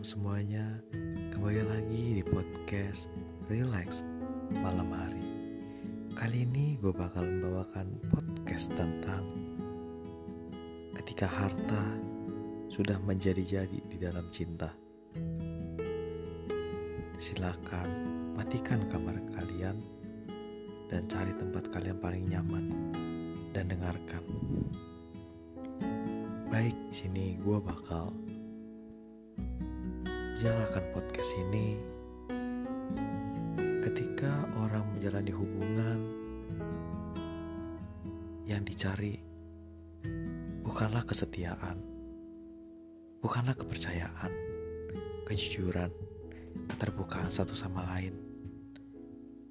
malam semuanya. Kembali lagi di podcast Relax Malam Hari. Kali ini gue bakal membawakan podcast tentang Ketika harta sudah menjadi-jadi di dalam cinta. Silakan matikan kamar kalian Dan cari tempat kalian paling nyaman Dan dengarkan. Baik, sini gue bakal jalankan podcast ini. Ketika orang menjalani hubungan yang dicari bukanlah kesetiaan, bukanlah kepercayaan, kejujuran, keterbukaan satu sama lain,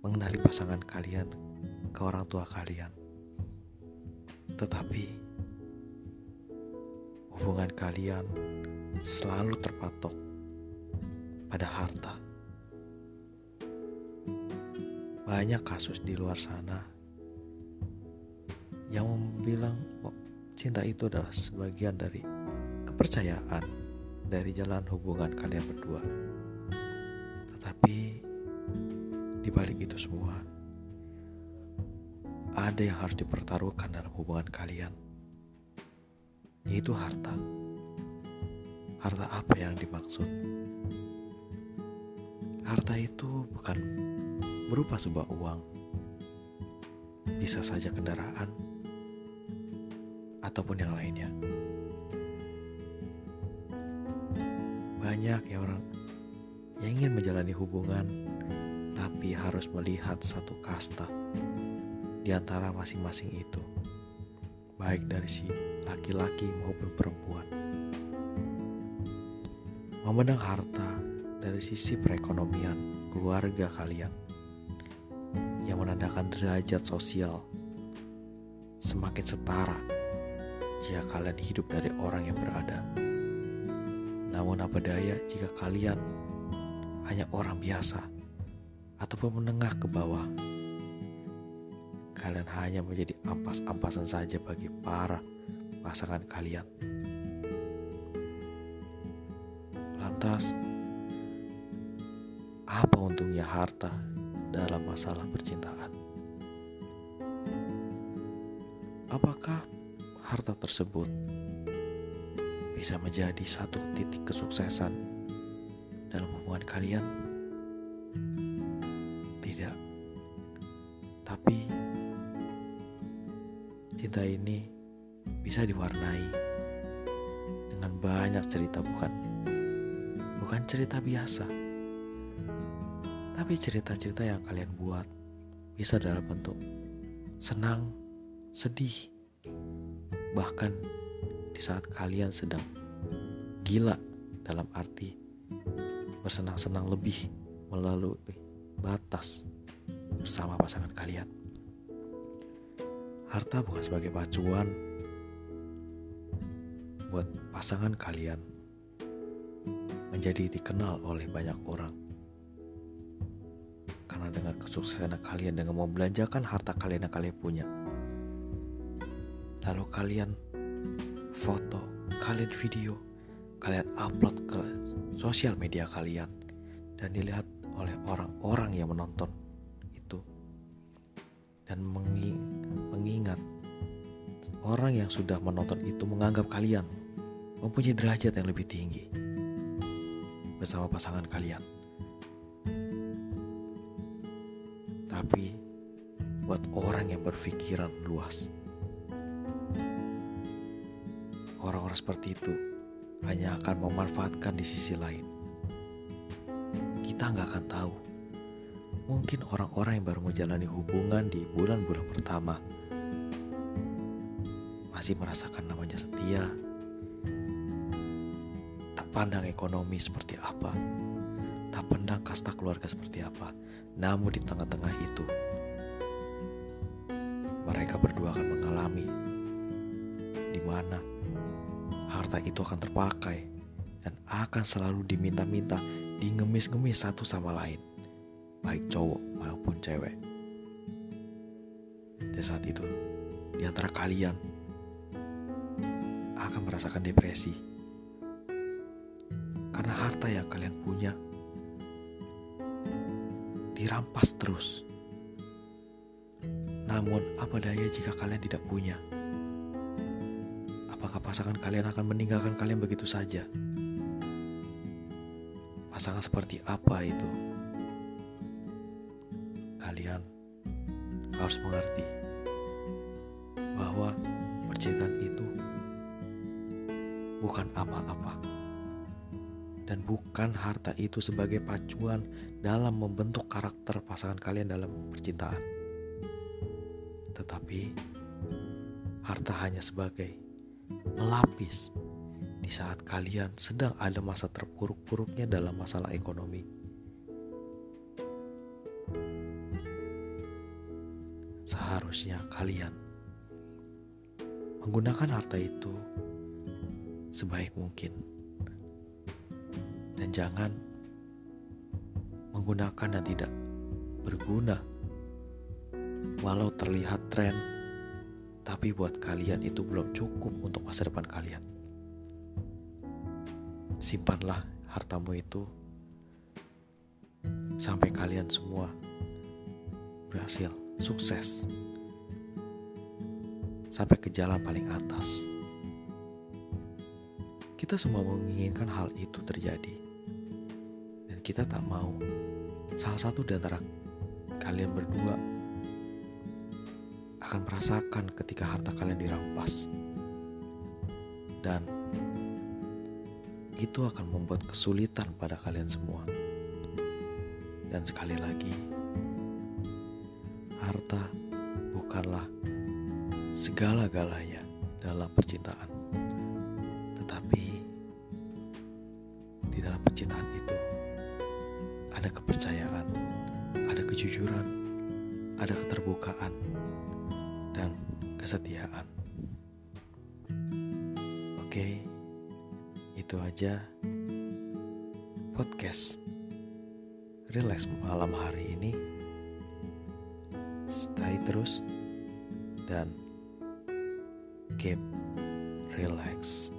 mengenali pasangan kalian ke orang tua kalian, tetapi hubungan kalian selalu terpatok pada harta. Banyak kasus di luar sana yang bilang oh, cinta itu adalah sebagian dari kepercayaan dari jalan hubungan kalian berdua. Tetapi di balik itu semua ada yang harus dipertaruhkan dalam hubungan kalian, yaitu harta. Harta apa yang dimaksud? Harta itu bukan berupa sebuah uang, bisa saja kendaraan, ataupun yang lainnya. Banyak ya orang yang ingin menjalani hubungan, tapi harus melihat satu kasta di antara masing-masing itu, baik dari si laki-laki maupun perempuan. Memandang harta dari sisi perekonomian keluarga kalian yang menandakan derajat sosial semakin setara jika kalian hidup dari orang yang berada. Namun apa daya jika kalian hanya orang biasa ataupun menengah ke bawah. Kalian hanya menjadi ampas-ampasan saja bagi para pasangan kalian. Lantas, apa untungnya harta dalam masalah percintaan? Apakah harta tersebut bisa menjadi satu titik kesuksesan dalam hubungan kalian? Tidak, tapi cinta ini bisa diwarnai dengan banyak cerita, bukan bukan cerita biasa tapi cerita-cerita yang kalian buat bisa dalam bentuk senang, sedih, bahkan di saat kalian sedang gila dalam arti bersenang-senang lebih melalui batas bersama pasangan kalian. Harta bukan sebagai pacuan buat pasangan kalian menjadi dikenal oleh banyak orang karena dengan kesuksesan kalian dengan membelanjakan harta kalian yang kalian punya. Lalu kalian foto, kalian video, kalian upload ke sosial media kalian dan dilihat oleh orang-orang yang menonton itu dan mengingat orang yang sudah menonton itu menganggap kalian mempunyai derajat yang lebih tinggi bersama pasangan kalian. Tapi buat orang yang berpikiran luas. Orang-orang seperti itu hanya akan memanfaatkan di sisi lain. Kita nggak akan tahu. Mungkin orang-orang yang baru menjalani hubungan di bulan-bulan pertama masih merasakan namanya setia, tak pandang ekonomi seperti apa, tak pandang kasta keluarga seperti apa, namun di tengah-tengah itu, mereka berdua akan mengalami di mana harta itu akan terpakai dan akan selalu diminta-minta, dingemis-ngemis satu sama lain, baik cowok maupun cewek. Di saat itu, di antara kalian akan merasakan depresi karena harta yang kalian punya dirampas terus. Namun, apa daya jika kalian tidak punya? Apakah pasangan kalian akan meninggalkan kalian begitu saja? Pasangan seperti apa itu? Kalian harus mengerti bahwa percintaan itu bukan apa-apa dan bukan harta itu sebagai pacuan dalam membentuk karakter pasangan kalian dalam percintaan. Tetapi harta hanya sebagai melapis di saat kalian sedang ada masa terpuruk-puruknya dalam masalah ekonomi. Seharusnya kalian menggunakan harta itu sebaik mungkin. Dan jangan menggunakan dan tidak berguna. Walau terlihat tren, tapi buat kalian itu belum cukup untuk masa depan kalian. Simpanlah hartamu itu sampai kalian semua berhasil, sukses, sampai ke jalan paling atas. Kita semua menginginkan hal itu terjadi, kita tak mau salah satu di antara kalian berdua akan merasakan ketika harta kalian dirampas, dan itu akan membuat kesulitan pada kalian semua. Dan sekali lagi, harta bukanlah segala-galanya dalam percintaan. Tetapi di dalam percintaan ada kepercayaan, ada kejujuran, ada keterbukaan, dan kesetiaan. Oke, itu aja podcast relax malam hari ini. Stay terus dan keep relax.